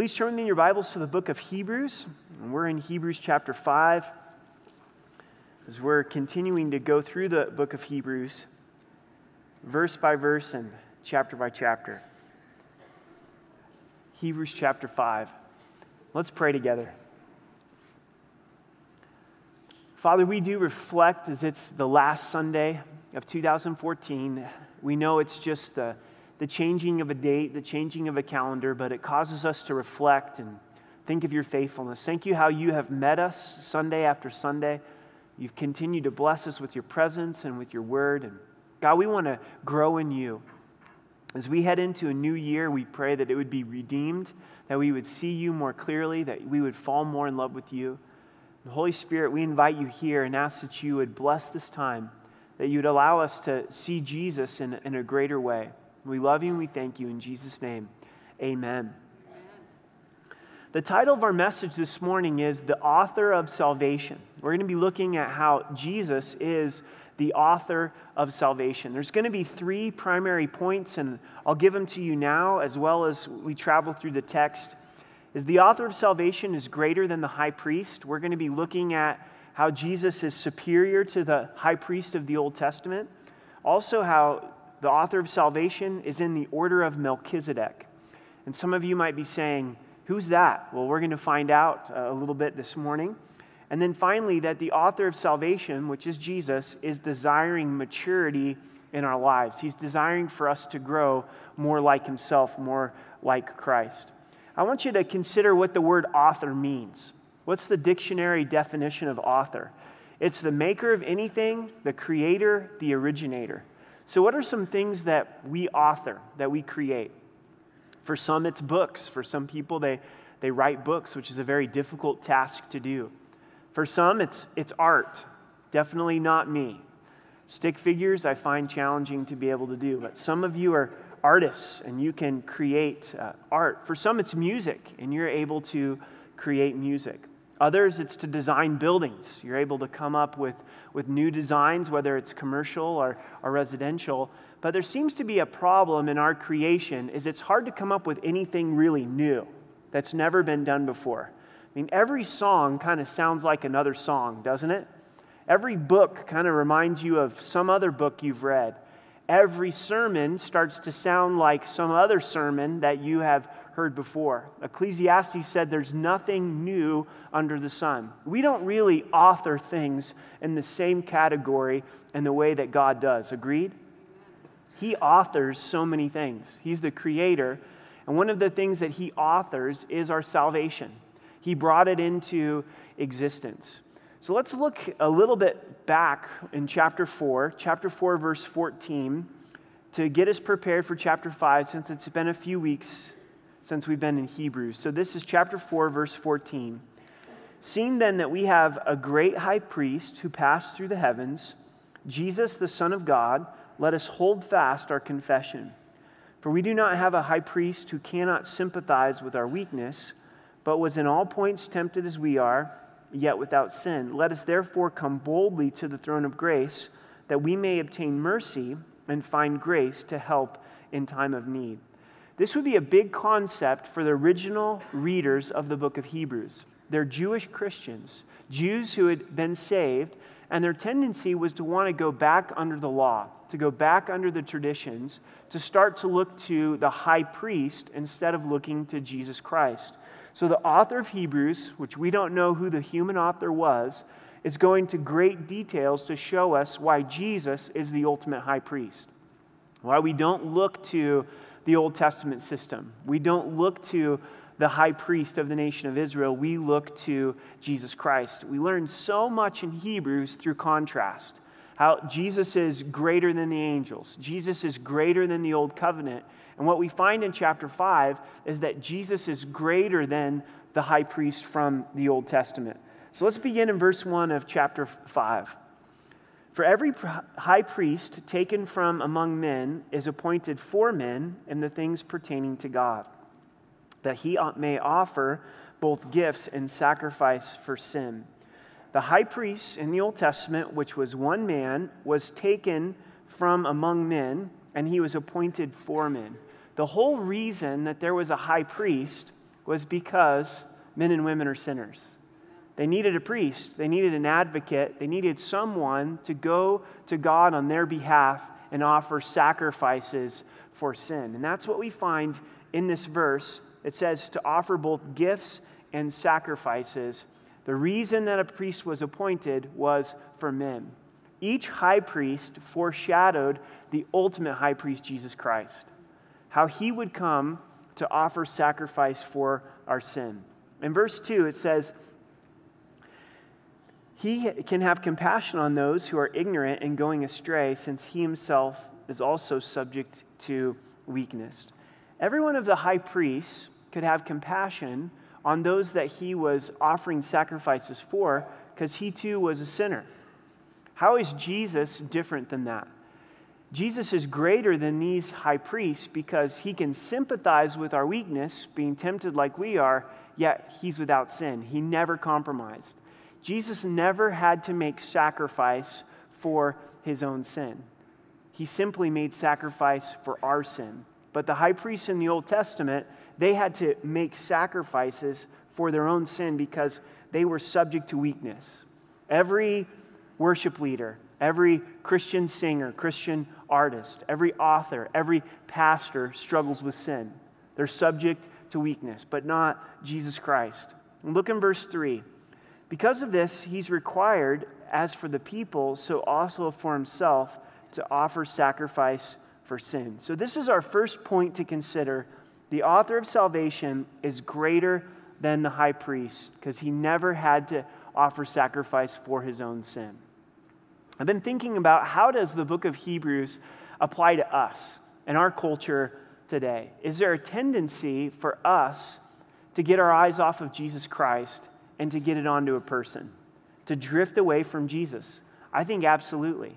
Please turn in your Bibles to the book of Hebrews. We're in Hebrews chapter 5 as we're continuing to go through the book of Hebrews, verse by verse and chapter by chapter. Hebrews chapter 5. Let's pray together. Father, we do reflect as it's the last Sunday of 2014. We know it's just the, the changing of a date, the changing of a calendar, but it causes us to reflect and think of your faithfulness. Thank you how you have met us Sunday after Sunday. You've continued to bless us with your presence and with your word. And God, we want to grow in you. As we head into a new year, we pray that it would be redeemed, that we would see you more clearly, that we would fall more in love with you. And Holy Spirit, we invite you here and ask that you would bless this time, that you would allow us to see Jesus in, in a greater way. We love you and we thank you. In Jesus' name, amen. The title of our message this morning is The Author of Salvation. We're going to be looking at how Jesus is the author of salvation. There's going to be three primary points, and I'll give them to you now as well as we travel through the text. Is the author of salvation is greater than the high priest. We're going to be looking at how Jesus is superior to the high priest of the Old Testament. Also, how the author of salvation is in the order of Melchizedek. And some of you might be saying, Who's that? Well, we're going to find out uh, a little bit this morning. And then finally, that the author of salvation, which is Jesus, is desiring maturity in our lives. He's desiring for us to grow more like himself, more like Christ. I want you to consider what the word author means. What's the dictionary definition of author? It's the maker of anything, the creator, the originator. So, what are some things that we author, that we create? For some, it's books. For some people, they, they write books, which is a very difficult task to do. For some, it's, it's art. Definitely not me. Stick figures, I find challenging to be able to do. But some of you are artists and you can create uh, art. For some, it's music and you're able to create music. Others, it's to design buildings. You're able to come up with, with new designs, whether it's commercial or, or residential. But there seems to be a problem in our creation is it's hard to come up with anything really new that's never been done before. I mean, every song kind of sounds like another song, doesn't it? Every book kind of reminds you of some other book you've read. Every sermon starts to sound like some other sermon that you have heard before. Ecclesiastes said there's nothing new under the sun. We don't really author things in the same category in the way that God does. Agreed? He authors so many things. He's the creator. And one of the things that he authors is our salvation. He brought it into existence. So let's look a little bit back in chapter 4, chapter 4, verse 14, to get us prepared for chapter 5, since it's been a few weeks since we've been in Hebrews. So this is chapter 4, verse 14. Seeing then that we have a great high priest who passed through the heavens, Jesus, the Son of God, let us hold fast our confession. For we do not have a high priest who cannot sympathize with our weakness, but was in all points tempted as we are, yet without sin. Let us therefore come boldly to the throne of grace, that we may obtain mercy and find grace to help in time of need. This would be a big concept for the original readers of the book of Hebrews. They're Jewish Christians, Jews who had been saved, and their tendency was to want to go back under the law to go back under the traditions, to start to look to the high priest instead of looking to Jesus Christ. So, the author of Hebrews, which we don't know who the human author was, is going to great details to show us why Jesus is the ultimate high priest. Why we don't look to the Old Testament system. We don't look to the high priest of the nation of Israel. We look to Jesus Christ. We learn so much in Hebrews through contrast how Jesus is greater than the angels, Jesus is greater than the old covenant. And what we find in chapter 5 is that Jesus is greater than the high priest from the Old Testament. So let's begin in verse 1 of chapter 5. For every high priest taken from among men is appointed for men in the things pertaining to God, that he may offer both gifts and sacrifice for sin. The high priest in the Old Testament, which was one man, was taken from among men, and he was appointed for men. The whole reason that there was a high priest was because men and women are sinners. They needed a priest, they needed an advocate, they needed someone to go to God on their behalf and offer sacrifices for sin. And that's what we find in this verse. It says to offer both gifts and sacrifices. The reason that a priest was appointed was for men. Each high priest foreshadowed the ultimate high priest, Jesus Christ, how he would come to offer sacrifice for our sin. In verse 2, it says, He can have compassion on those who are ignorant and going astray, since he himself is also subject to weakness. Every one of the high priests could have compassion on those that he was offering sacrifices for, because he too was a sinner. How is Jesus different than that? Jesus is greater than these high priests because he can sympathize with our weakness, being tempted like we are, yet he's without sin. He never compromised. Jesus never had to make sacrifice for his own sin. He simply made sacrifice for our sin. But the high priests in the Old Testament, they had to make sacrifices for their own sin because they were subject to weakness. Every worship leader, every Christian singer, Christian artist, every author, every pastor struggles with sin. They're subject to weakness, but not Jesus Christ. Look in verse 3. Because of this, he's required, as for the people, so also for himself, to offer sacrifice for sin. So, this is our first point to consider. The author of salvation is greater than the high priest because he never had to offer sacrifice for his own sin. I've been thinking about how does the book of Hebrews apply to us and our culture today? Is there a tendency for us to get our eyes off of Jesus Christ and to get it onto a person, to drift away from Jesus? I think absolutely.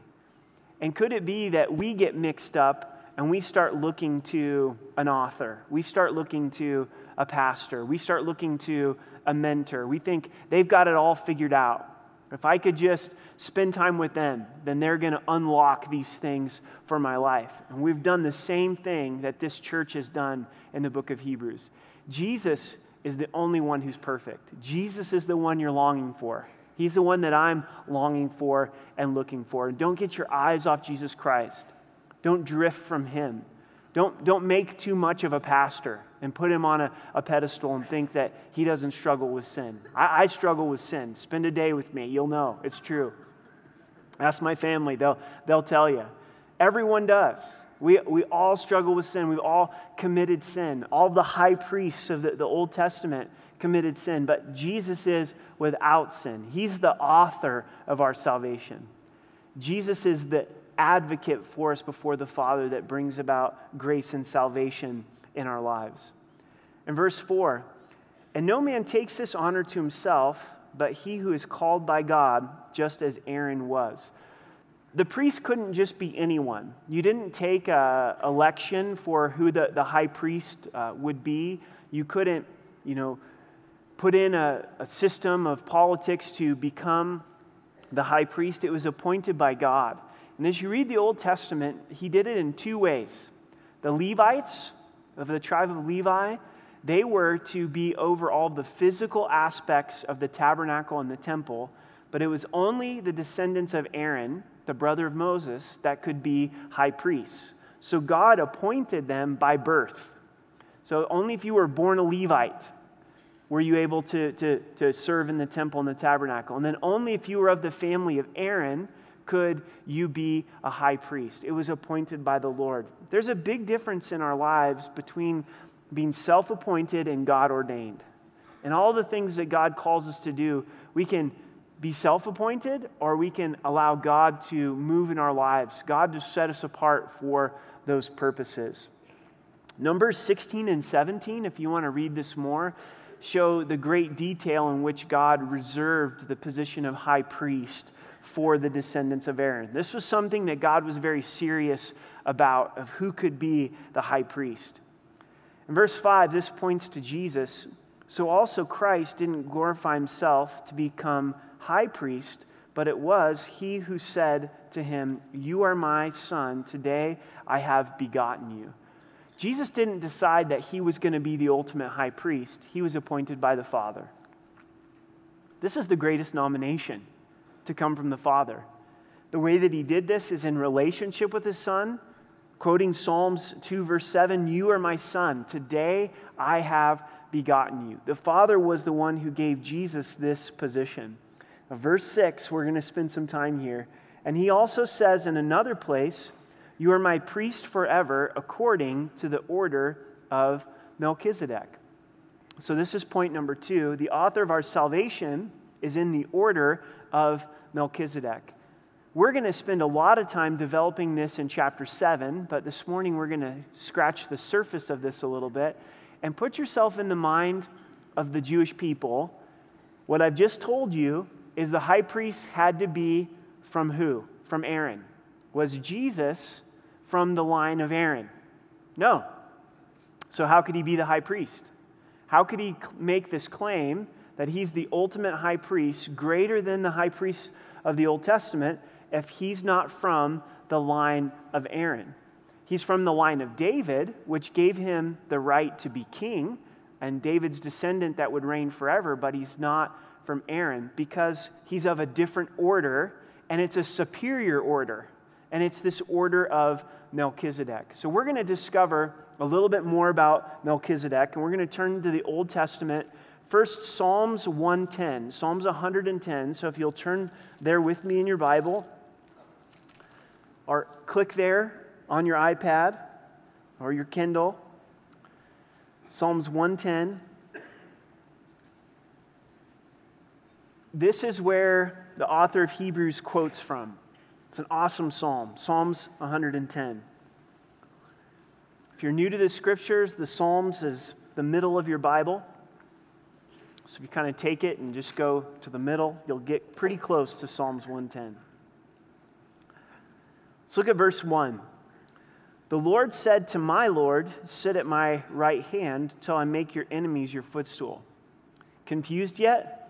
And could it be that we get mixed up and we start looking to an author? We start looking to a pastor. We start looking to a mentor. We think they've got it all figured out. If I could just spend time with them, then they're going to unlock these things for my life. And we've done the same thing that this church has done in the book of Hebrews. Jesus is the only one who's perfect. Jesus is the one you're longing for. He's the one that I'm longing for and looking for. Don't get your eyes off Jesus Christ. Don't drift from him. Don't, don't make too much of a pastor and put him on a, a pedestal and think that he doesn't struggle with sin. I, I struggle with sin. Spend a day with me. You'll know. It's true. Ask my family, they'll, they'll tell you. Everyone does. We, we all struggle with sin. We've all committed sin. All the high priests of the, the Old Testament committed sin, but Jesus is without sin. He's the author of our salvation. Jesus is the advocate for us before the Father that brings about grace and salvation in our lives. In verse 4, and no man takes this honor to himself, but he who is called by God, just as Aaron was. The priest couldn't just be anyone. You didn't take an election for who the, the high priest uh, would be. You couldn't, you know, put in a, a system of politics to become the high priest. It was appointed by God. And as you read the Old Testament, he did it in two ways. The Levites of the tribe of Levi, they were to be over all the physical aspects of the tabernacle and the temple, but it was only the descendants of Aaron, the brother of Moses, that could be high priests. So God appointed them by birth. So only if you were born a Levite were you able to, to, to serve in the temple and the tabernacle. And then only if you were of the family of Aaron could you be a high priest. It was appointed by the Lord. There's a big difference in our lives between being self appointed and God ordained. And all the things that God calls us to do, we can be self appointed or we can allow God to move in our lives, God to set us apart for those purposes. Numbers 16 and 17, if you want to read this more, show the great detail in which God reserved the position of high priest for the descendants of Aaron. This was something that God was very serious about of who could be the high priest. In verse 5, this points to Jesus. So also Christ didn't glorify himself to become high priest, but it was he who said to him, You are my son, today I have begotten you. Jesus didn't decide that he was going to be the ultimate high priest, he was appointed by the Father. This is the greatest nomination to come from the Father. The way that he did this is in relationship with his Son, quoting Psalms 2, verse 7 You are my Son. Today I have begotten you. The Father was the one who gave Jesus this position. Verse 6, we're going to spend some time here. And he also says in another place, You are my priest forever, according to the order of Melchizedek. So, this is point number two. The author of our salvation is in the order of Melchizedek. We're going to spend a lot of time developing this in chapter 7, but this morning we're going to scratch the surface of this a little bit and put yourself in the mind of the Jewish people. What I've just told you is the high priest had to be from who? From Aaron. Was Jesus from the line of Aaron? No. So, how could he be the high priest? How could he make this claim that he's the ultimate high priest, greater than the high priest of the Old Testament, if he's not from the line of Aaron. He's from the line of David, which gave him the right to be king and David's descendant that would reign forever, but he's not from Aaron because he's of a different order and it's a superior order. And it's this order of Melchizedek. So we're going to discover a little bit more about Melchizedek and we're going to turn to the Old Testament First, Psalms 110. Psalms 110. So if you'll turn there with me in your Bible, or click there on your iPad or your Kindle. Psalms 110. This is where the author of Hebrews quotes from. It's an awesome psalm, Psalms 110. If you're new to the scriptures, the Psalms is the middle of your Bible. So if you kind of take it and just go to the middle, you'll get pretty close to Psalms 110. Let's look at verse 1. The Lord said to my Lord, Sit at my right hand till I make your enemies your footstool. Confused yet?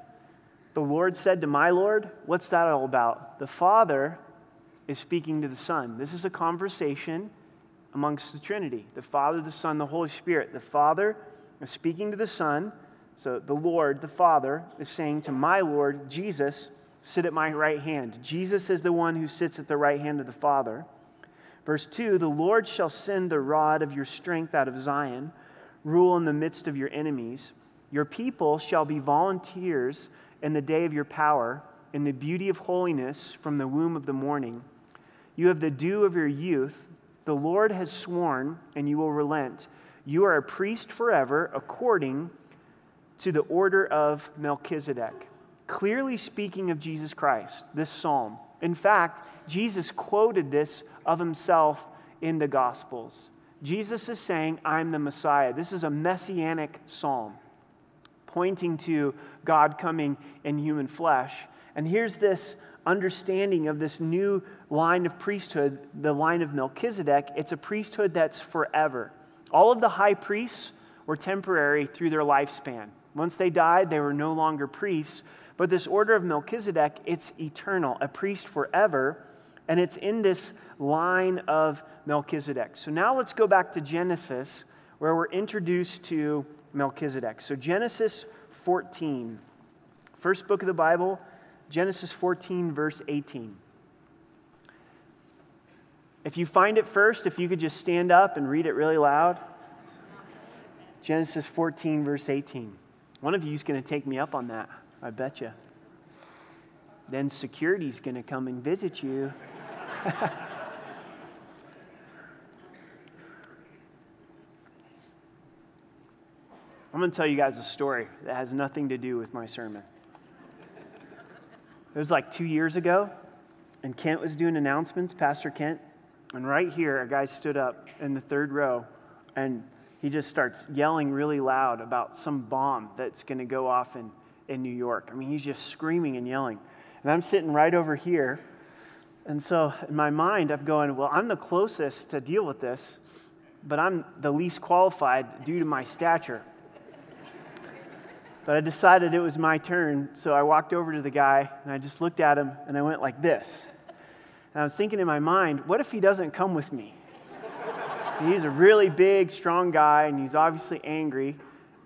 The Lord said to my Lord, What's that all about? The Father is speaking to the Son. This is a conversation amongst the Trinity the Father, the Son, the Holy Spirit. The Father is speaking to the Son. So the Lord, the Father, is saying to my Lord, Jesus, sit at my right hand. Jesus is the one who sits at the right hand of the Father. Verse 2 The Lord shall send the rod of your strength out of Zion, rule in the midst of your enemies. Your people shall be volunteers in the day of your power, in the beauty of holiness from the womb of the morning. You have the dew of your youth. The Lord has sworn, and you will relent. You are a priest forever, according to the order of Melchizedek clearly speaking of Jesus Christ, this psalm. In fact, Jesus quoted this of himself in the Gospels. Jesus is saying, I'm the Messiah. This is a messianic psalm, pointing to God coming in human flesh. And here's this understanding of this new line of priesthood, the line of Melchizedek. It's a priesthood that's forever. All of the high priests were temporary through their lifespan. Once they died, they were no longer priests, but this order of Melchizedek, it's eternal, a priest forever, and it's in this line of Melchizedek. So now let's go back to Genesis, where we're introduced to Melchizedek. So Genesis 14, first book of the Bible, Genesis 14, verse 18. If you find it first, if you could just stand up and read it really loud. Genesis 14, verse 18. One of you is going to take me up on that. I bet you. Then security's going to come and visit you. I'm going to tell you guys a story that has nothing to do with my sermon. It was like two years ago, and Kent was doing announcements, Pastor Kent, and right here, a guy stood up in the third row, and he just starts yelling really loud about some bomb that's going to go off in in New York. I mean, he's just screaming and yelling. And I'm sitting right over here. And so in my mind, I'm going, well, I'm the closest to deal with this, but I'm the least qualified due to my stature. But I decided it was my turn, so I walked over to the guy and I just looked at him and I went like this. And I was thinking in my mind, what if he doesn't come with me? he's a really big, strong guy, and he's obviously angry,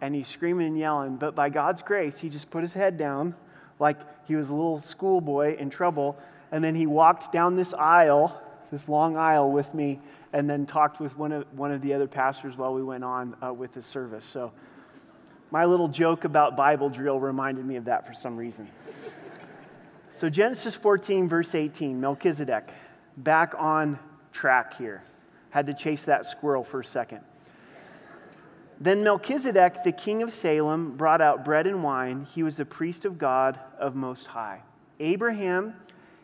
and he's screaming and yelling. But by God's grace, he just put his head down like he was a little schoolboy in trouble, and then he walked down this aisle, this long aisle with me, and then talked with one of, one of the other pastors while we went on uh, with the service. So my little joke about Bible drill reminded me of that for some reason. So, Genesis 14, verse 18, Melchizedek, back on track here. Had to chase that squirrel for a second. Then Melchizedek, the king of Salem, brought out bread and wine. He was the priest of God of Most High. Abraham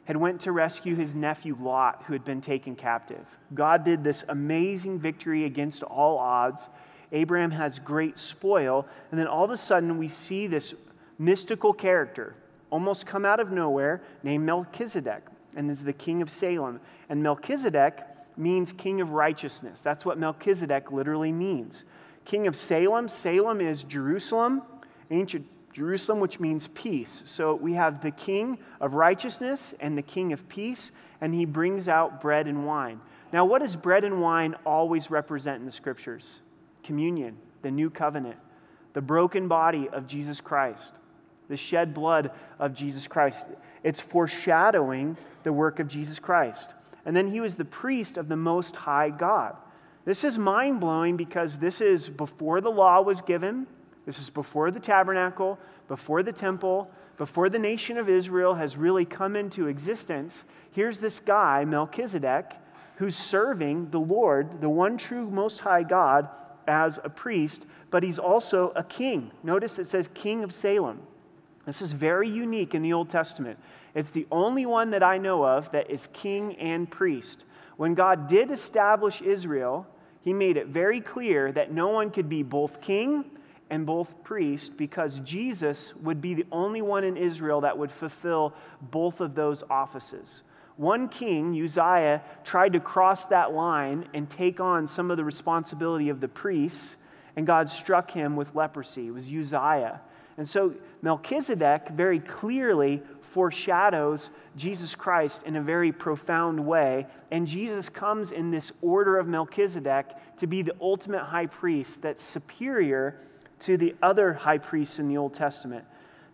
had went to rescue his nephew Lot, who had been taken captive. God did this amazing victory against all odds. Abraham has great spoil, and then all of a sudden we see this mystical character almost come out of nowhere named Melchizedek, and is the king of Salem. And Melchizedek means king of righteousness. That's what Melchizedek literally means. King of Salem, Salem is Jerusalem, ancient Jerusalem, which means peace. So we have the king of righteousness and the king of peace, and he brings out bread and wine. Now, what does bread and wine always represent in the scriptures? Communion, the new covenant, the broken body of Jesus Christ the shed blood of Jesus Christ. It's foreshadowing the work of Jesus Christ. And then he was the priest of the Most High God. This is mind blowing because this is before the law was given, this is before the tabernacle, before the temple, before the nation of Israel has really come into existence. Here's this guy, Melchizedek, who's serving the Lord, the one true Most High God, as a priest, but he's also a king. Notice it says King of Salem. This is very unique in the Old Testament. It's the only one that I know of that is king and priest. When God did establish Israel, he made it very clear that no one could be both king and both priest because Jesus would be the only one in Israel that would fulfill both of those offices. One king, Uzziah, tried to cross that line and take on some of the responsibility of the priests, and God struck him with leprosy. It was Uzziah. And so Melchizedek very clearly foreshadows Jesus Christ in a very profound way. And Jesus comes in this order of Melchizedek to be the ultimate high priest that's superior to the other high priests in the Old Testament.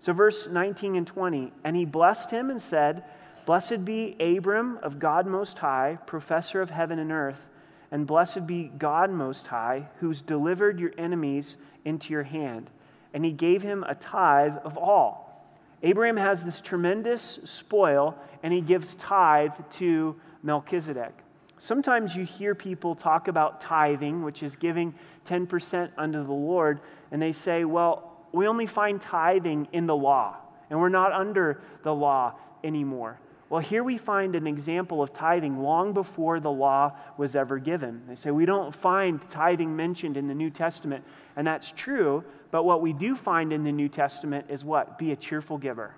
So, verse 19 and 20, and he blessed him and said, Blessed be Abram of God Most High, professor of heaven and earth, and blessed be God Most High, who's delivered your enemies into your hand and he gave him a tithe of all. Abraham has this tremendous spoil, and he gives tithe to Melchizedek. Sometimes you hear people talk about tithing, which is giving 10% unto the Lord, and they say, well, we only find tithing in the law, and we're not under the law anymore. Well, here we find an example of tithing long before the law was ever given. They say we don't find tithing mentioned in the New Testament, and that's true, but what we do find in the New Testament is what? Be a cheerful giver.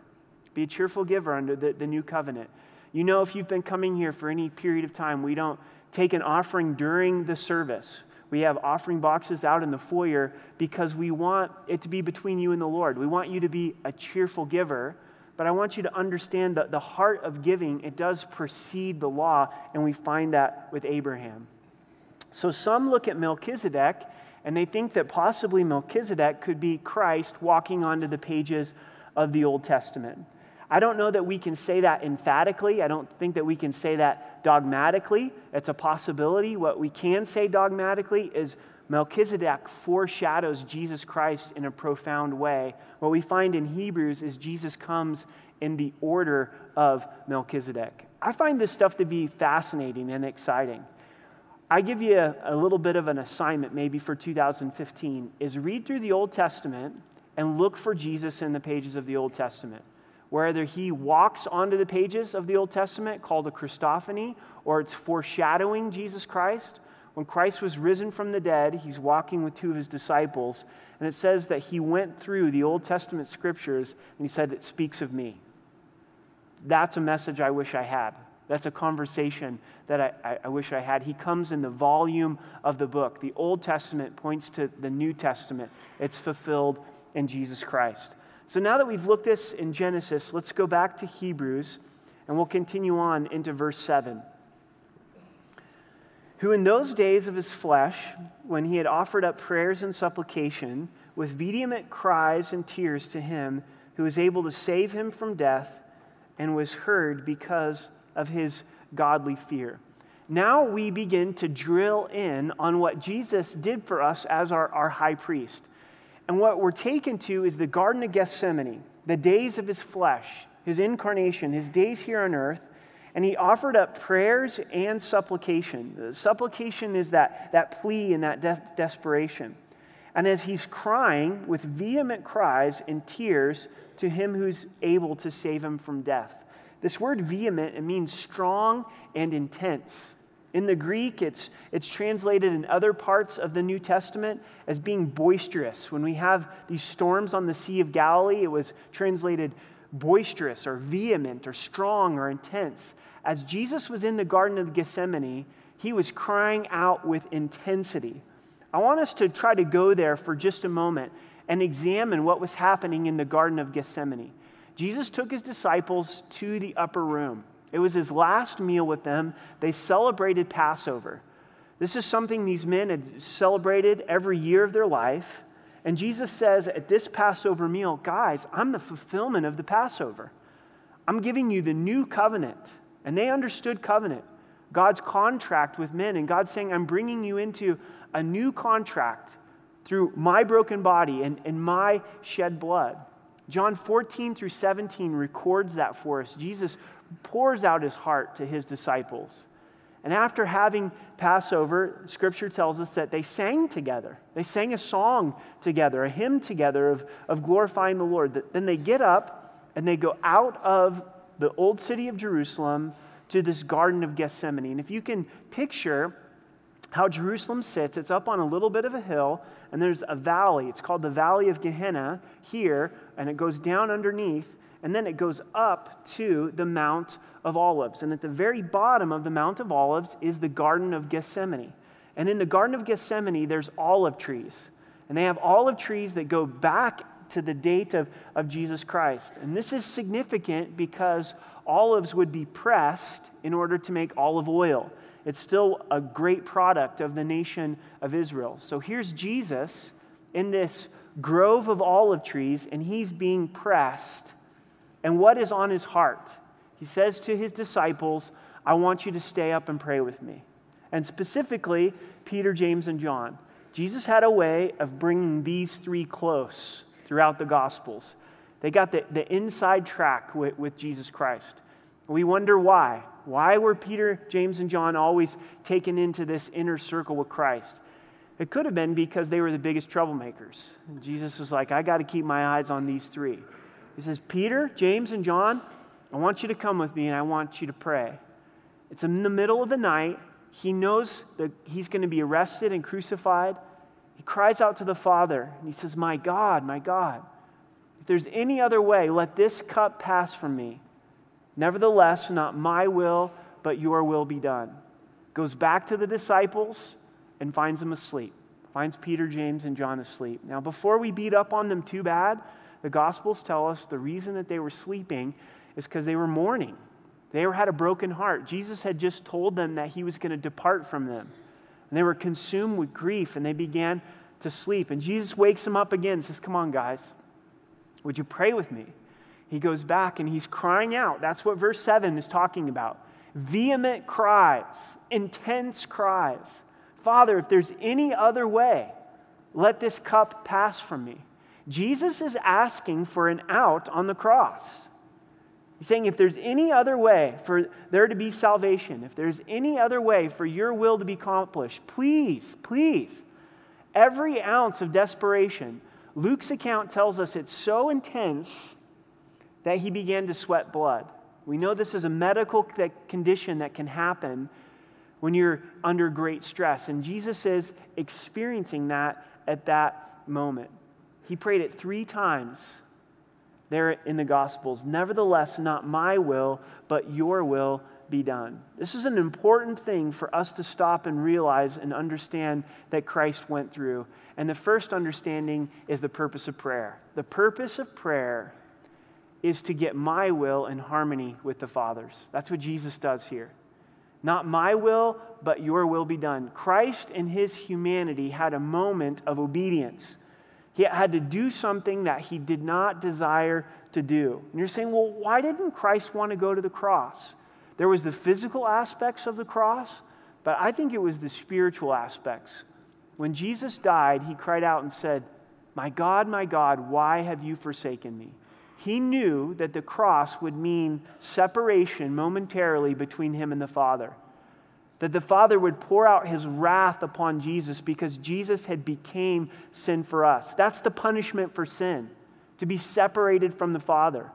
Be a cheerful giver under the, the new covenant. You know, if you've been coming here for any period of time, we don't take an offering during the service. We have offering boxes out in the foyer because we want it to be between you and the Lord. We want you to be a cheerful giver, but I want you to understand that the heart of giving, it does precede the law, and we find that with Abraham. So some look at Melchizedek and they think that possibly Melchizedek could be Christ walking onto the pages of the Old Testament. I don't know that we can say that emphatically. I don't think that we can say that dogmatically. It's a possibility. What we can say dogmatically is Melchizedek foreshadows Jesus Christ in a profound way. What we find in Hebrews is Jesus comes in the order of Melchizedek. I find this stuff to be fascinating and exciting. I give you a, a, little bit of an assignment maybe for 2015 is read through the Old Testament and look for Jesus in the pages of the Old Testament. Whether he walks onto the pages of the Old Testament called a Christophany or it's foreshadowing Jesus Christ. When Christ was risen from the dead, he's walking with two of his disciples, and it says that he went through the Old Testament scriptures and he said, It speaks of me. That's a message I wish I had. That's a conversation that I, I, wish I had. He comes in the volume of the book. The Old Testament points to the New Testament, it's fulfilled in Jesus Christ. So now that we've looked this in Genesis, let's go back to Hebrews and we'll continue on into verse 7. Who in those days of his flesh, when he had offered up prayers and supplication with vehement cries and tears to him who was able to save him from death, and was heard because of his godly fear. Now we begin to drill in on what Jesus did for us as our, our high priest. And what we're taken to is the Garden of Gethsemane, the days of his flesh, his incarnation, his days here on earth. And he offered up prayers and supplication. Supplication is that, that plea and that de- desperation. And as he's crying with vehement cries and tears to him who's able to save him from death. This word vehement, it means strong and intense. In the Greek, it's, it's translated in other parts of the New Testament as being boisterous. When we have these storms on the Sea of Galilee, it was translated boisterous or vehement or strong or intense. As Jesus was in the Garden of Gethsemane, he was crying out with intensity. I want us to try to go there for just a moment and examine what was happening in the Garden of Gethsemane. Jesus took his disciples to the upper room. It was his last meal with them. They celebrated Passover. This is something these men had celebrated every year of their life. And Jesus says at this Passover meal, guys, I'm the fulfillment of the Passover. I'm giving you the new covenant. And they understood covenant, God's contract with men. And God's saying, I'm bringing you into a new contract through my broken body and, and my shed blood. John 14 through 17 records that for us. Jesus pours out his heart to his disciples. And after having Passover, scripture tells us that they sang together. They sang a song together, a hymn together of, of glorifying the Lord. Then they get up and they go out of the old city of Jerusalem to this Garden of Gethsemane. And if you can picture how Jerusalem sits, it's up on a little bit of a hill, and there's a valley. It's called the Valley of Gehenna here, and it goes down underneath and then it goes up to the Mount of Olives. And at the very bottom of the Mount of Olives is the Garden of Gethsemane. And in the Garden of Gethsemane, there's olive trees. And they have olive trees that go back to the date of, of Jesus Christ. And this is significant because olives would be pressed in order to make olive oil. It's still a great product of the nation of Israel. So here's Jesus in this grove of olive trees, and he's being pressed and what is on his heart. He says to his disciples, I want you to stay up and pray with me. And specifically, Peter, James, and John. Jesus had a way of bringing these three close throughout the Gospels. They got the, the inside track with, with Jesus Christ. We wonder why. Why were Peter, James, and John always taken into this inner circle with Christ? It could have been because they were the biggest troublemakers. And Jesus was like, I got to keep my eyes on these three. He says, Peter, James, and John, I want you to come with me and I want you to pray. It's in the middle of the night. He knows that he's going to be arrested and crucified. He cries out to the Father and he says, My God, my God, if there's any other way, let this cup pass from me. Nevertheless, not my will, but your will be done. Goes back to the disciples and finds them asleep. Finds Peter, James, and John asleep. Now, before we beat up on them too bad, the Gospels tell us the reason that they were sleeping is because they were mourning. They had a broken heart. Jesus had just told them that he was going to depart from them. And they were consumed with grief and they began to sleep. And Jesus wakes them up again and says, Come on, guys, would you pray with me? He goes back and he's crying out. That's what verse 7 is talking about. Vehement cries, intense cries. Father, if there's any other way, let this cup pass from me. Jesus is asking for an out on the cross. He's saying, if there's any other way for there to be salvation, if there's any other way for your will to be accomplished, please, please, every ounce of desperation. Luke's account tells us it's so intense that he began to sweat blood. We know this is a medical condition that can happen when you're under great stress. And Jesus is experiencing that at that moment. He prayed it three times there in the Gospels. Nevertheless, not my will, but your will be done. This is an important thing for us to stop and realize and understand that Christ went through. And the first understanding is the purpose of prayer. The purpose of prayer is to get my will in harmony with the Father's. That's what Jesus does here. Not my will, but your will be done. Christ in his humanity had a moment of obedience. He had to do something that he did not desire to do. And you're saying, well, why didn't Christ want to go to the cross? There was the physical aspects of the cross, but I think it was the spiritual aspects. When Jesus died, he cried out and said, My God, my God, why have you forsaken me? He knew that the cross would mean separation momentarily between him and the Father. That the Father would pour out his wrath upon Jesus because Jesus had became sin for us. That's the punishment for sin, to be separated from the Father.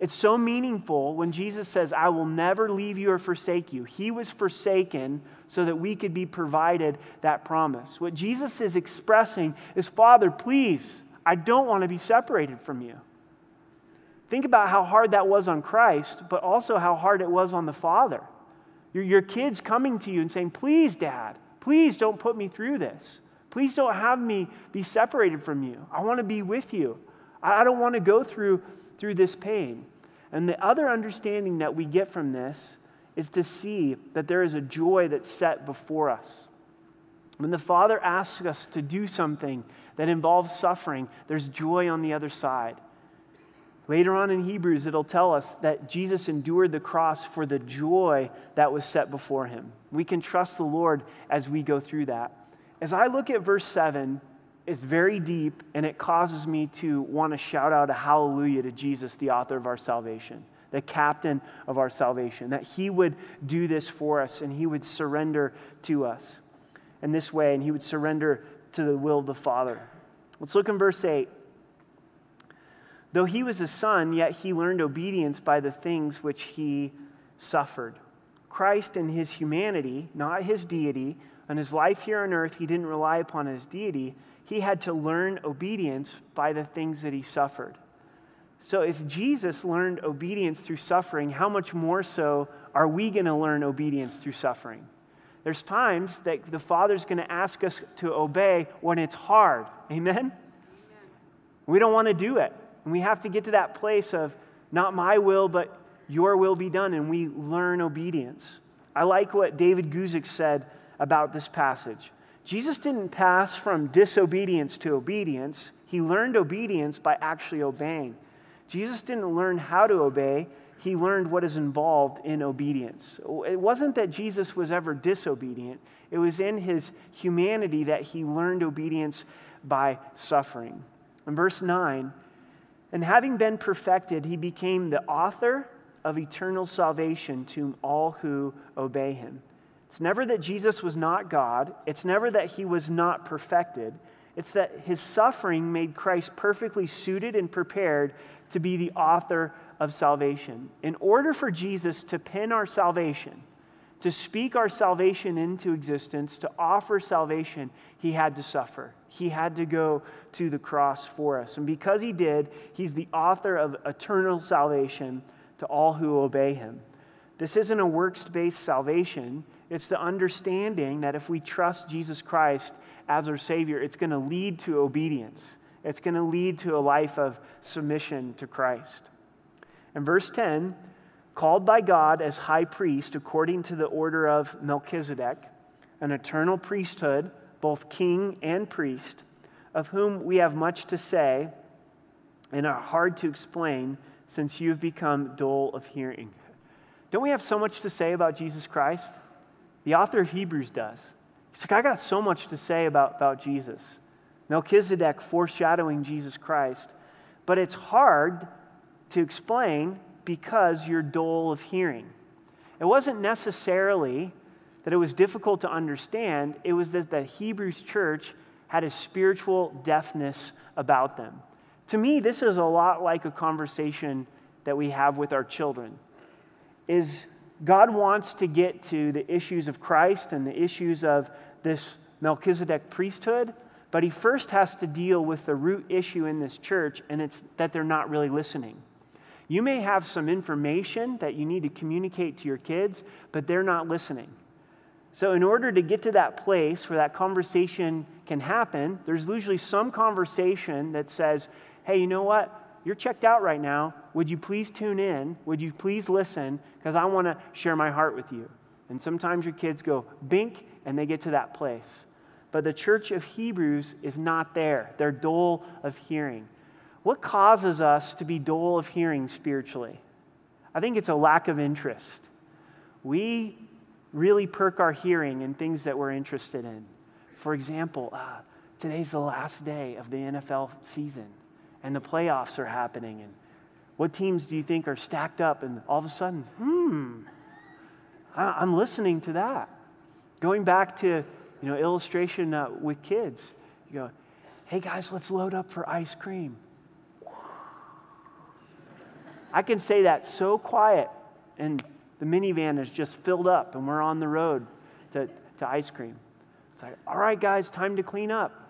It's so meaningful when Jesus says, I will never leave you or forsake you. He was forsaken so that we could be provided that promise. What Jesus is expressing is, Father, please, I don't want to be separated from you. Think about how hard that was on Christ, but also how hard it was on the Father. Your, your kids coming to you and saying, Please, Dad, please don't put me through this. Please don't have me be separated from you. I want to be with you. I, I don't want to go through, through this pain. And the other understanding that we get from this is to see that there is a joy that's set before us. When the Father asks us to do something that involves suffering, there's joy on the other side. Later on in Hebrews, it'll tell us that Jesus endured the cross for the joy that was set before him. We can trust the Lord as we go through that. As I look at verse 7, it's very deep, and it causes me to want to shout out a hallelujah to Jesus, the author of our salvation, the captain of our salvation, that he would do this for us and he would surrender to us in this way, and he would surrender to the will of the Father. Let's look in verse 8. Though he was a son, yet he learned obedience by the things which he suffered. Christ in his humanity, not his deity, and his life here on earth, he didn't rely upon his deity he had to learn obedience by the things that he suffered. So, if Jesus learned obedience through suffering, how much more so are we going to learn obedience through suffering? There's times that the Father's going to ask us to obey when it's hard. Amen? Amen? We don't want to do it. And we have to get to that place of not my will, but your will be done, and we learn obedience. I like what David Guzik said about this passage. Jesus didn't pass from disobedience to obedience, he learned obedience by actually obeying. Jesus didn't learn how to obey, he learned what is involved in obedience. It wasn't that Jesus was ever disobedient, it was in his humanity that he learned obedience by suffering. In verse 9, and having been perfected, he became the author of eternal salvation to all who obey him. It's never that Jesus was not God, it's never that he was not perfected. It's that his suffering made Christ perfectly suited and prepared to be the author of salvation. In order for Jesus to pin our salvation, to speak our salvation into existence, to offer salvation, he had to suffer. He had to go to the cross for us. And because he did, he's the author of eternal salvation to all who obey him. This isn't a works based salvation. It's the understanding that if we trust Jesus Christ as our Savior, it's going to lead to obedience. It's going to lead to a life of submission to Christ. In verse 10, called by God as high priest according to the order of Melchizedek, an eternal priesthood, both king and priest, of whom we have much to say and are hard to explain since you have become dull of hearing. Don't we have so much to say about Jesus Christ? The author of Hebrews does. He's like, I got so much to say about, about Jesus. Melchizedek foreshadowing Jesus Christ. But it's hard to explain because you're dull of hearing. It wasn't necessarily that it was difficult to understand, it was that the Hebrews church had a spiritual deafness about them. To me, this is a lot like a conversation that we have with our children. Is God wants to get to the issues of Christ and the issues of this Melchizedek priesthood, but he first has to deal with the root issue in this church, and it's that they're not really listening. You may have some information that you need to communicate to your kids, but they're not listening. So, in order to get to that place where that conversation can happen, there's usually some conversation that says, hey, you know what? You're checked out right now. Would you please tune in? Would you please listen? Because I want to share my heart with you. And sometimes your kids go bink and they get to that place. But the church of Hebrews is not there. They're dull of hearing. What causes us to be dull of hearing spiritually? I think it's a lack of interest. We really perk our hearing in things that we're interested in. For example, uh, today's the last day of the NFL season, and the playoffs are happening. And what teams do you think are stacked up? And all of a sudden, hmm, I'm listening to that. Going back to you know illustration uh, with kids, you go, "Hey guys, let's load up for ice cream." I can say that so quiet, and the minivan is just filled up, and we're on the road to, to ice cream. It's like, all right, guys, time to clean up.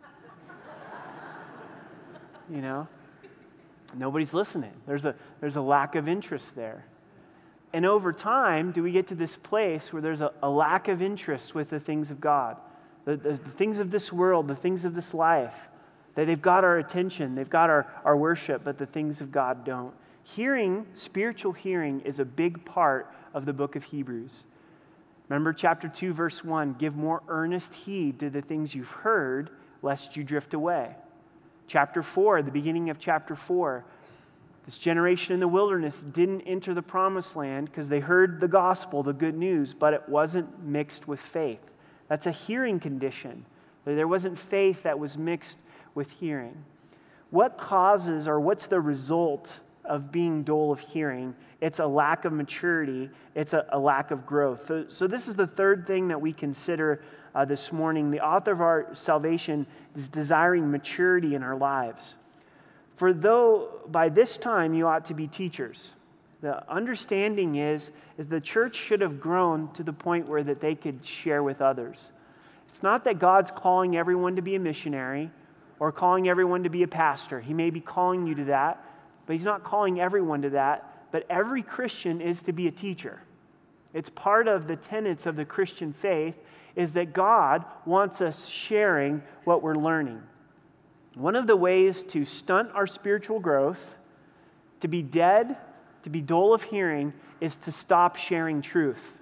you know? Nobody's listening. There's a, there's a lack of interest there. And over time, do we get to this place where there's a, a lack of interest with the things of God, the, the, the things of this world, the things of this life? That they've got our attention, they've got our, our worship, but the things of God don't. Hearing, spiritual hearing, is a big part of the book of Hebrews. Remember chapter 2, verse 1 give more earnest heed to the things you've heard, lest you drift away. Chapter 4, the beginning of chapter 4, this generation in the wilderness didn't enter the promised land because they heard the gospel, the good news, but it wasn't mixed with faith. That's a hearing condition. There wasn't faith that was mixed with hearing. What causes or what's the result of being dull of hearing? It's a lack of maturity, it's a, a lack of growth. So, so, this is the third thing that we consider uh, this morning. The author of our salvation is desiring maturity in our lives. For though by this time you ought to be teachers, the understanding is, is the church should have grown to the point where that they could share with others. It's not that God's calling everyone to be a missionary or calling everyone to be a pastor. He may be calling you to that, but he's not calling everyone to that. But every Christian is to be a teacher. It's part of the tenets of the Christian faith is that God wants us sharing what we're learning. One of the ways to stunt our spiritual growth, to be dead, to be dull of hearing, is to stop sharing truth.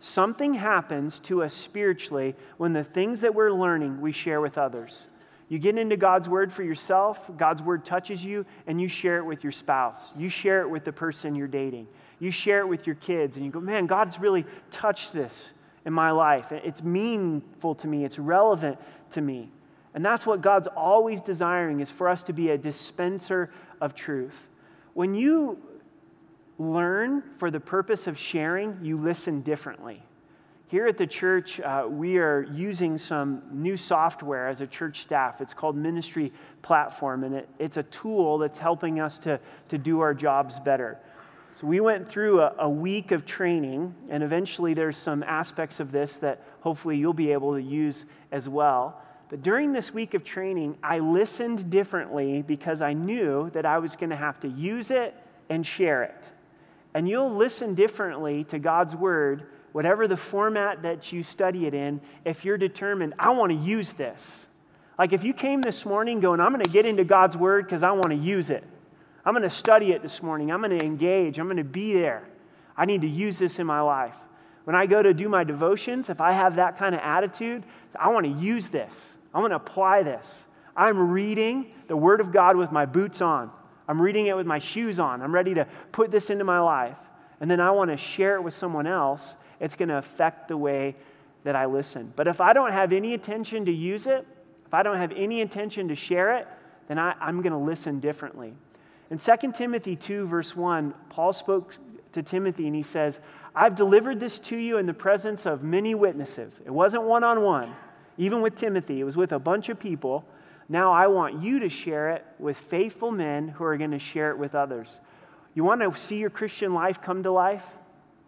Something happens to us spiritually when the things that we're learning we share with others. You get into God's word for yourself, God's word touches you, and you share it with your spouse. You share it with the person you're dating. You share it with your kids, and you go, man, God's really touched this in my life. It's meaningful to me, it's relevant to me. And that's what God's always desiring is for us to be a dispenser of truth. When you learn for the purpose of sharing, you listen differently. Here at the church, uh, we are using some new software as a church staff. It's called Ministry Platform, and it, it's a tool that's helping us to, to do our jobs better. So, we went through a, a week of training, and eventually there's some aspects of this that hopefully you'll be able to use as well. But during this week of training, I listened differently because I knew that I was going to have to use it and share it. And you'll listen differently to God's word whatever the format that you study it in, if you're determined, I want to use this. Like if you came this morning going, I'm going to get into God's Word because I want to use it. I'm going to study it this morning. I'm going to engage. I'm going to be there. I need to use this in my life. When I go to do my devotions, if I have that kind of attitude, I want to use this. I want to apply this. I'm reading the Word of God with my boots on. I'm reading it with my shoes on. I'm ready to put this into my life. And then I want to share it with someone else it's going to affect the way that I listen. But if I don't have any intention to use it, if I don't have any intention to share it, then I, am going to listen differently. In 2 Timothy 2, verse 1, Paul spoke to Timothy and he says, I've delivered this to you in the presence of many witnesses. It wasn't one on one, even with Timothy, it was with a bunch of people. Now I want you to share it with faithful men who are going to share it with others. You want to see your Christian life come to life?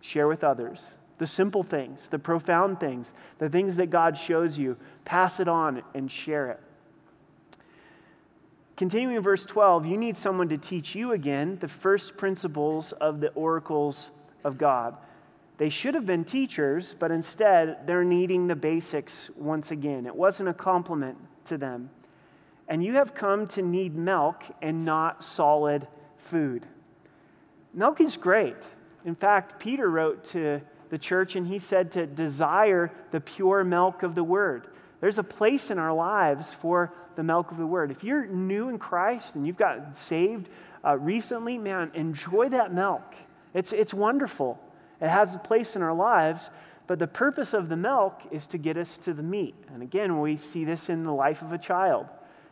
Share with others the simple things, the profound things, the things that God shows you. Pass it on and share it. Continuing in verse 12, you need someone to teach you again the first principles of the oracles of God. They should have been teachers, but instead they're needing the basics once again. It wasn't a compliment to them. And you have come to need milk and not solid food. Milk is great. In fact, Peter wrote to the church, and he said to desire the pure milk of the word. There's a place in our lives for the milk of the word. If you're new in Christ and you've got saved uh, recently, man, enjoy that milk. It's, it's wonderful. It has a place in our lives, but the purpose of the milk is to get us to the meat. And again, we see this in the life of a child.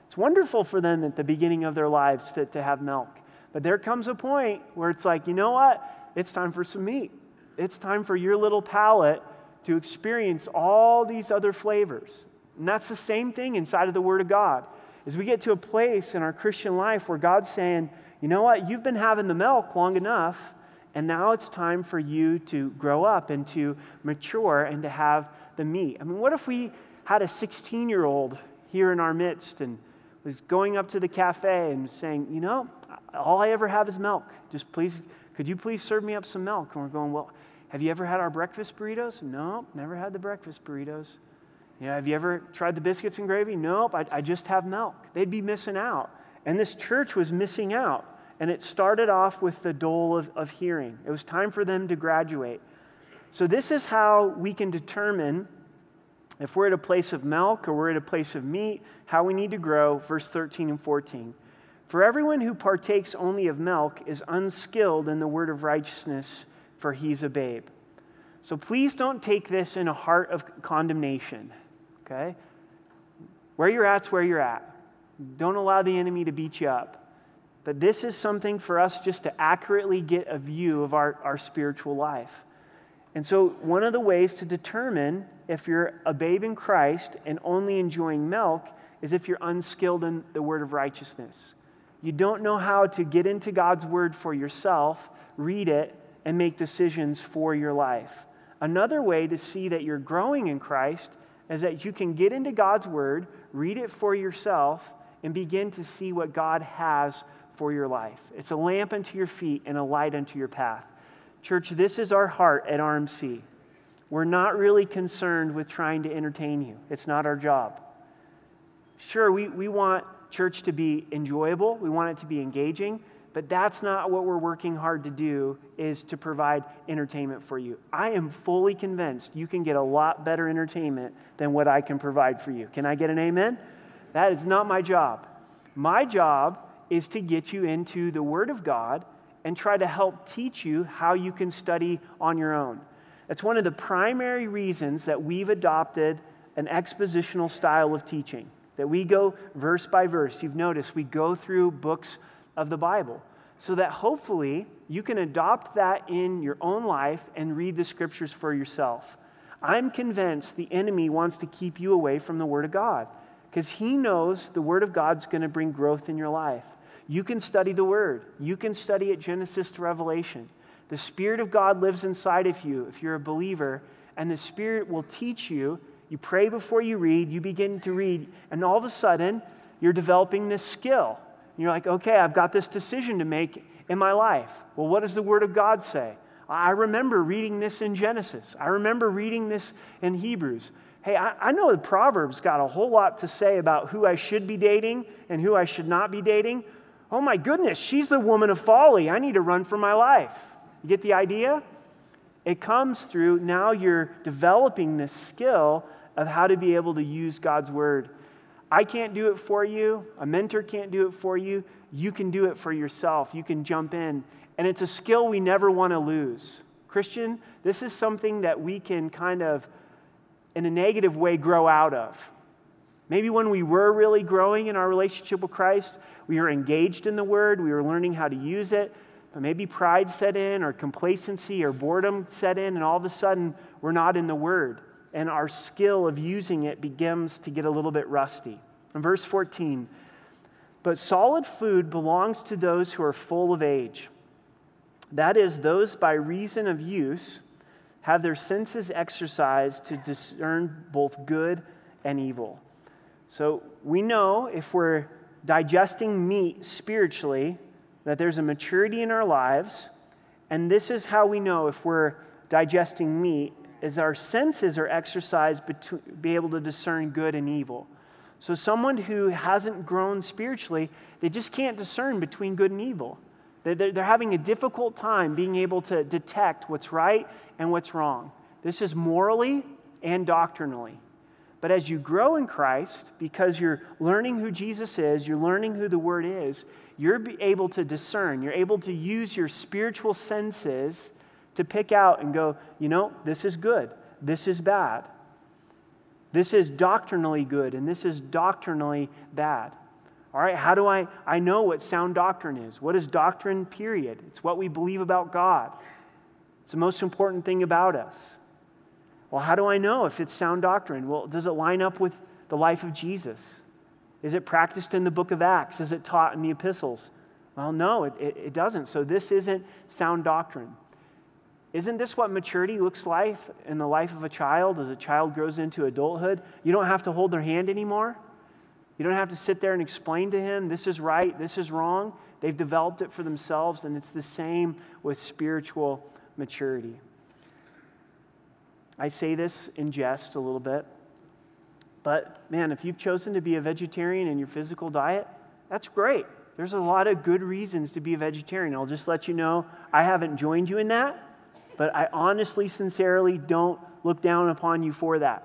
It's wonderful for them at the beginning of their lives to, to have milk. But there comes a point where it's like, you know what? It's time for some meat. It's time for your little palate to experience all these other flavors. And that's the same thing inside of the Word of God. As we get to a place in our Christian life where God's saying, you know what? You've been having the milk long enough, and now it's time for you to grow up and to mature and to have the meat. I mean, what if we had a 16 year old here in our midst and was going up to the cafe and saying, you know, all I ever have is milk. Just please, could you please serve me up some milk? And we're going, well, have you ever had our breakfast burritos? No, never had the breakfast burritos. Yeah, have you ever tried the biscuits and gravy? Nope, I, I just have milk. They'd be missing out. And this church was missing out. And it started off with the dole of, of hearing. It was time for them to graduate. So, this is how we can determine if we're at a place of milk or we're at a place of meat, how we need to grow, verse 13 and 14. For everyone who partakes only of milk is unskilled in the word of righteousness, for he's a babe. So please don't take this in a heart of condemnation, okay? Where you're at's where you're at. Don't allow the enemy to beat you up. But this is something for us just to accurately get a view of our, our spiritual life. And so, one of the ways to determine if you're a babe in Christ and only enjoying milk is if you're unskilled in the word of righteousness. You don't know how to get into God's word for yourself, read it, and make decisions for your life. Another way to see that you're growing in Christ is that you can get into God's word, read it for yourself, and begin to see what God has for your life. It's a lamp unto your feet and a light unto your path. Church, this is our heart at RMC. We're not really concerned with trying to entertain you, it's not our job. Sure, we, we want church to be enjoyable, we want it to be engaging, but that's not what we're working hard to do is to provide entertainment for you. I am fully convinced you can get a lot better entertainment than what I can provide for you. Can I get an amen? That is not my job. My job is to get you into the Word of God and try to help teach you how you can study on your own. That's one of the primary reasons that we've adopted an expositional style of teaching, that we go verse by verse. You've noticed we go through books of the Bible so that hopefully you can adopt that in your own life and read the scriptures for yourself. I'm convinced the enemy wants to keep you away from the Word of God because he knows the Word of God's going to bring growth in your life. You can study the Word, you can study it Genesis to Revelation. The Spirit of God lives inside of you if you're a believer, and the Spirit will teach you. You pray before you read, you begin to read, and all of a sudden, you're developing this skill. You're like, okay, I've got this decision to make in my life. Well, what does the Word of God say? I remember reading this in Genesis. I remember reading this in Hebrews. Hey, I, I, know the Proverbs got a whole lot to say about who I should be dating and who I should not be dating. Oh my goodness, she's the woman of folly. I need to run for my life. You get the idea? It comes through now you're developing this skill of how to be able to use God's word. I can't do it for you, a mentor can't do it for you. You can do it for yourself. You can jump in. And it's a skill we never want to lose. Christian, this is something that we can kind of, in a negative way, grow out of. Maybe when we were really growing in our relationship with Christ, we were engaged in the Word, we were learning how to use it, but maybe pride set in, or complacency, or boredom set in, and all of a sudden we're not in the Word, and our skill of using it begins to get a little bit rusty. In verse 14, but solid food belongs to those who are full of age. That is, those by reason of use have their senses exercised to discern both good and evil. So we know if we're digesting meat spiritually, that there's a maturity in our lives. And this is how we know if we're digesting meat, is our senses are exercised to be able to discern good and evil. So someone who hasn't grown spiritually, they just can't discern between good and evil. They're, they're having a difficult time being able to detect what's right and what's wrong. This is morally and doctrinally. But as you grow in Christ, because you're learning who Jesus is, you're learning who the Word is, you're able to discern, you're able to use your spiritual senses to pick out and go, you know, this is good, this is bad. This is doctrinally good, and this is doctrinally bad. All right, how do I, I know what sound doctrine is? What is doctrine, period? It's what we believe about God. It's the most important thing about us. Well, how do I know if it's sound doctrine? Well, does it line up with the life of Jesus? Is it practiced in the book of Acts? Is it taught in the epistles? Well, no, it, it, it doesn't. So this isn't sound doctrine. Isn't this what maturity looks like in the life of a child as a child grows into adulthood? You don't have to hold their hand anymore. You don't have to sit there and explain to him, this is right, this is wrong. They've developed it for themselves, and it's the same with spiritual maturity. I say this in jest a little bit, but man, if you've chosen to be a vegetarian in your physical diet, that's great. There's a lot of good reasons to be a vegetarian. I'll just let you know I haven't joined you in that, but I honestly, sincerely don't look down upon you for that.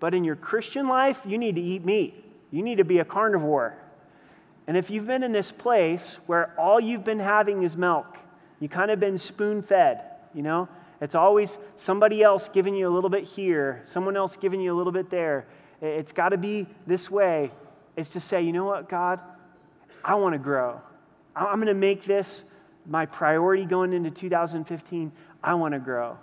But in your Christian life, you need to eat meat. You need to be a carnivore. And if you've been in this place where all you've been having is milk, you kind of been spoon fed, you know, it's always somebody else giving you a little bit here, someone else giving you a little bit there. It's got to be this way. It's to say, you know what, God, I want to grow. I'm going to make this my priority going into 2015. I want to grow.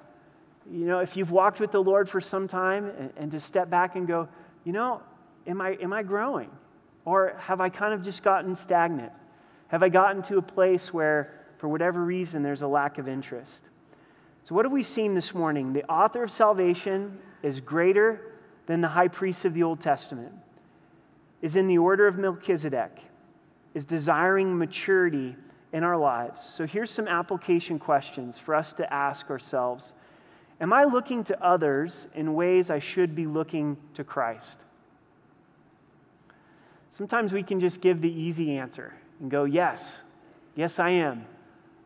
You know, if you've walked with the Lord for some time and, and to step back and go, you know, am I, am I growing? Or have I kind of just gotten stagnant? Have I gotten to a place where, for whatever reason, there's a lack of interest? So, what have we seen this morning? The author of salvation is greater than the high priest of the Old Testament, is in the order of Melchizedek, is desiring maturity in our lives. So, here's some application questions for us to ask ourselves Am I looking to others in ways I should be looking to Christ? Sometimes we can just give the easy answer and go, Yes, yes, I am.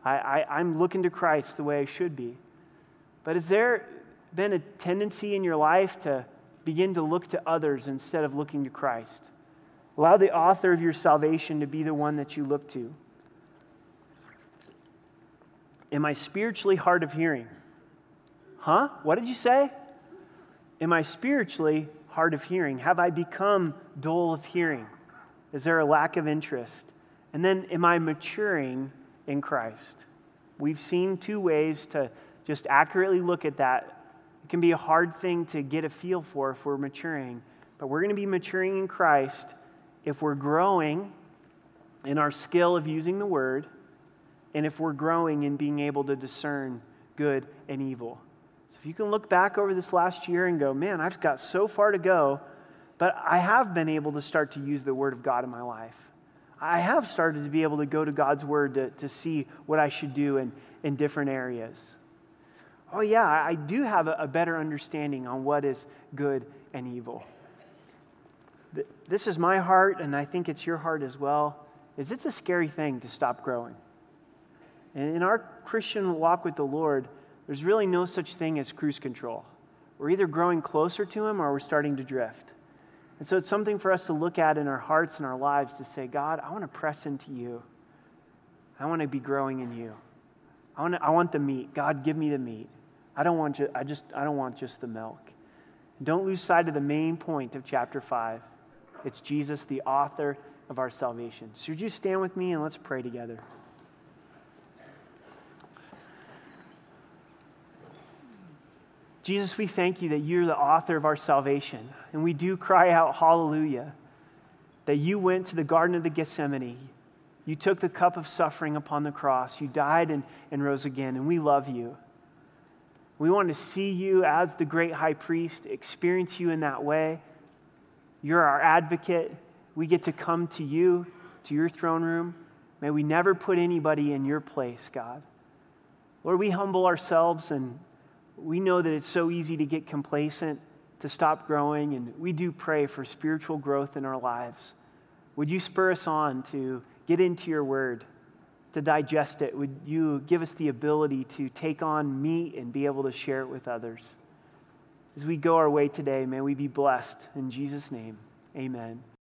I, I, I'm looking to Christ the way I should be. But has there been a tendency in your life to begin to look to others instead of looking to Christ? Allow the author of your salvation to be the one that you look to. Am I spiritually hard of hearing? Huh? What did you say? Am I spiritually hard of hearing? Have I become dull of hearing? Is there a lack of interest? And then, am I maturing in Christ? We've seen two ways to just accurately look at that. It can be a hard thing to get a feel for if we're maturing, but we're going to be maturing in Christ if we're growing in our skill of using the word and if we're growing in being able to discern good and evil. So if you can look back over this last year and go, man, I've got so far to go, but I have been able to start to use the word of God in my life. I have started to be able to go to God's word to, to see what I should do in, in different areas oh, yeah, I do have a, better understanding on what is good and evil. This is my heart, and I think it's your heart as well, is it's a scary thing to stop growing. And in our Christian walk with the Lord, there's really no such thing as cruise control. We're either growing closer to Him or we're starting to drift. And so it's something for us to look at in our hearts and our lives to say, God, I want to press into you. I want to be growing in you. I want, to, I want the meat. God, give me the meat. I don't want ju- I just I don't want just the milk. Don't lose sight of the main point of chapter 5. It's Jesus, the author of our salvation. So would you stand with me and let's pray together. Jesus, we thank you that you're the author of our salvation. And we do cry out, Hallelujah, that you went to the Garden of the Gethsemane. You took the cup of suffering upon the cross. You died and, and rose again. And we love you. We want to see you as the great high priest, experience you in that way. You're our advocate. We get to come to you, to your throne room. May we never put anybody in your place, God. Lord, we humble ourselves and we know that it's so easy to get complacent, to stop growing, and we do pray for spiritual growth in our lives. Would you spur us on to get into your word, to digest it. Would you give us the ability to take on meat and be able to share it with others? As we go our way today, may we be blessed. In Jesus' name, amen.